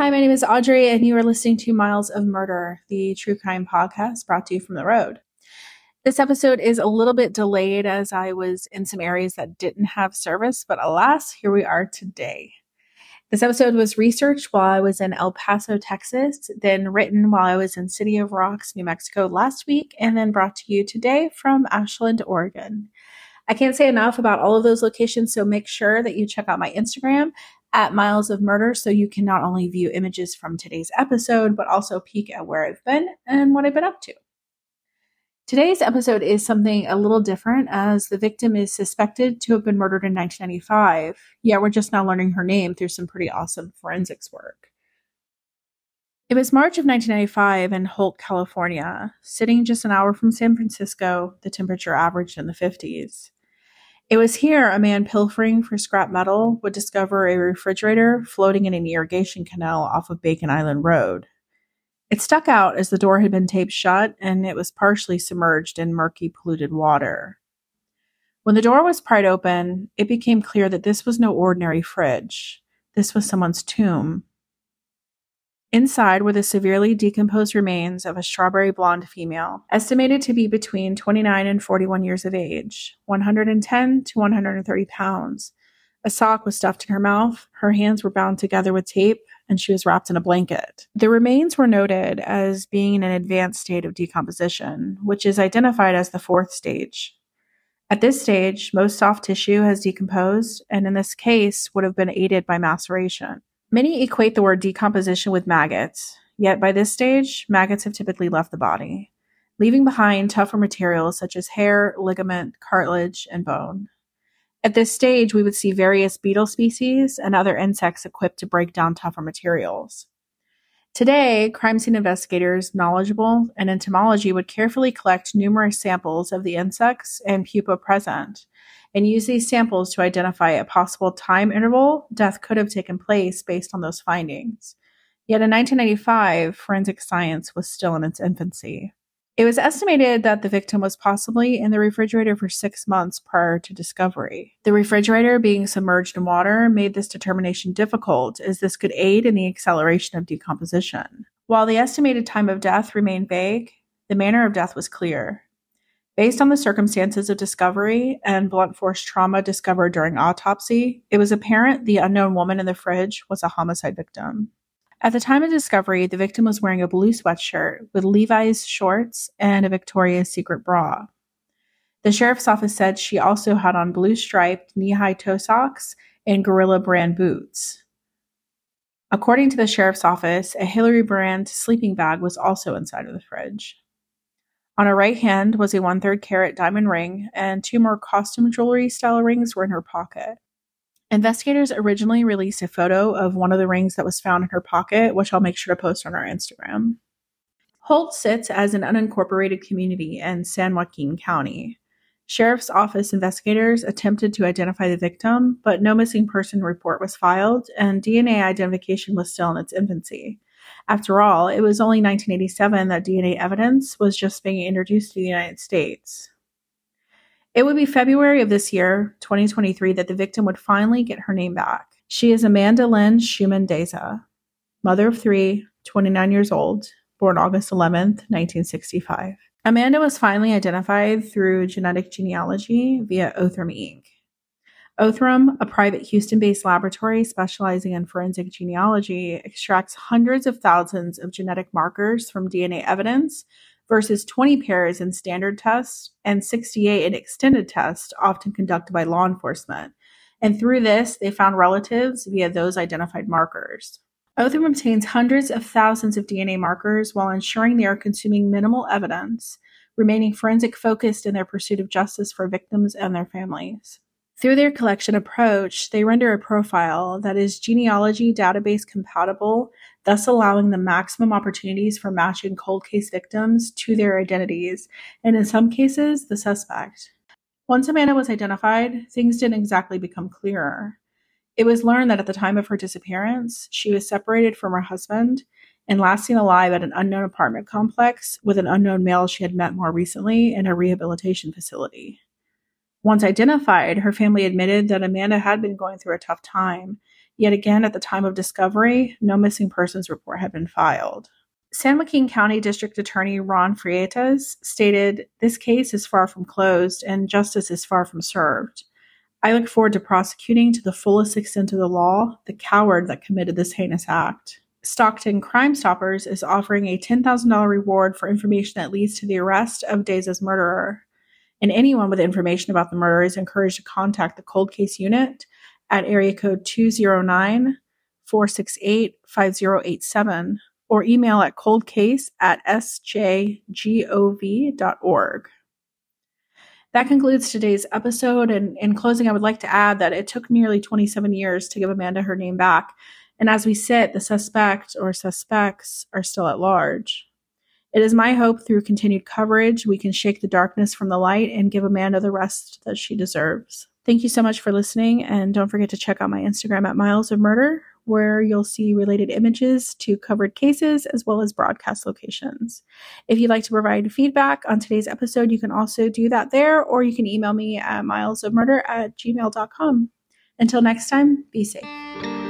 Hi, my name is Audrey, and you are listening to Miles of Murder, the true crime podcast brought to you from the road. This episode is a little bit delayed as I was in some areas that didn't have service, but alas, here we are today. This episode was researched while I was in El Paso, Texas, then written while I was in City of Rocks, New Mexico last week, and then brought to you today from Ashland, Oregon. I can't say enough about all of those locations, so make sure that you check out my Instagram at Miles of Murder so you can not only view images from today's episode, but also peek at where I've been and what I've been up to. Today's episode is something a little different as the victim is suspected to have been murdered in 1995. Yeah, we're just now learning her name through some pretty awesome forensics work. It was March of 1995 in Holt, California. Sitting just an hour from San Francisco, the temperature averaged in the 50s. It was here a man pilfering for scrap metal would discover a refrigerator floating in an irrigation canal off of Bacon Island Road. It stuck out as the door had been taped shut and it was partially submerged in murky, polluted water. When the door was pried open, it became clear that this was no ordinary fridge. This was someone's tomb. Inside were the severely decomposed remains of a strawberry blonde female, estimated to be between 29 and 41 years of age, 110 to 130 pounds. A sock was stuffed in her mouth, her hands were bound together with tape, and she was wrapped in a blanket. The remains were noted as being in an advanced state of decomposition, which is identified as the fourth stage. At this stage, most soft tissue has decomposed, and in this case, would have been aided by maceration. Many equate the word decomposition with maggots, yet by this stage, maggots have typically left the body, leaving behind tougher materials such as hair, ligament, cartilage, and bone. At this stage, we would see various beetle species and other insects equipped to break down tougher materials. Today, crime scene investigators knowledgeable in entomology would carefully collect numerous samples of the insects and pupa present and use these samples to identify a possible time interval death could have taken place based on those findings. Yet in 1995, forensic science was still in its infancy. It was estimated that the victim was possibly in the refrigerator for six months prior to discovery. The refrigerator being submerged in water made this determination difficult, as this could aid in the acceleration of decomposition. While the estimated time of death remained vague, the manner of death was clear. Based on the circumstances of discovery and blunt force trauma discovered during autopsy, it was apparent the unknown woman in the fridge was a homicide victim. At the time of discovery, the victim was wearing a blue sweatshirt with Levi's shorts and a Victoria's Secret bra. The sheriff's office said she also had on blue striped knee high toe socks and Gorilla brand boots. According to the sheriff's office, a Hillary brand sleeping bag was also inside of the fridge. On her right hand was a one third carat diamond ring, and two more costume jewelry style rings were in her pocket. Investigators originally released a photo of one of the rings that was found in her pocket, which I'll make sure to post on our Instagram. Holt sits as an unincorporated community in San Joaquin County. Sheriff's Office investigators attempted to identify the victim, but no missing person report was filed, and DNA identification was still in its infancy. After all, it was only 1987 that DNA evidence was just being introduced to the United States. It would be February of this year, 2023, that the victim would finally get her name back. She is Amanda Lynn Schumann Deza, mother of three, 29 years old, born August 11th, 1965. Amanda was finally identified through genetic genealogy via Othram Inc. Othram, a private Houston based laboratory specializing in forensic genealogy, extracts hundreds of thousands of genetic markers from DNA evidence versus 20 pairs in standard tests and 68 in extended tests, often conducted by law enforcement. And through this, they found relatives via those identified markers. Othram obtains hundreds of thousands of DNA markers while ensuring they are consuming minimal evidence, remaining forensic focused in their pursuit of justice for victims and their families. Through their collection approach, they render a profile that is genealogy database compatible, thus allowing the maximum opportunities for matching cold case victims to their identities, and in some cases, the suspect. Once Amanda was identified, things didn't exactly become clearer. It was learned that at the time of her disappearance, she was separated from her husband and last seen alive at an unknown apartment complex with an unknown male she had met more recently in a rehabilitation facility. Once identified, her family admitted that Amanda had been going through a tough time, Yet again, at the time of discovery, no missing persons report had been filed. San Joaquin County District Attorney Ron Freitas stated, This case is far from closed and justice is far from served. I look forward to prosecuting to the fullest extent of the law the coward that committed this heinous act. Stockton Crime Stoppers is offering a $10,000 reward for information that leads to the arrest of Deza's murderer. And anyone with information about the murder is encouraged to contact the cold case unit at area code 209 468 5087 or email at coldcase at sjgov.org. That concludes today's episode. And in closing, I would like to add that it took nearly 27 years to give Amanda her name back. And as we sit, the suspect or suspects are still at large. It is my hope through continued coverage, we can shake the darkness from the light and give Amanda the rest that she deserves. Thank you so much for listening, and don't forget to check out my Instagram at Miles of Murder, where you'll see related images to covered cases as well as broadcast locations. If you'd like to provide feedback on today's episode, you can also do that there, or you can email me at milesofmurder at gmail.com. Until next time, be safe.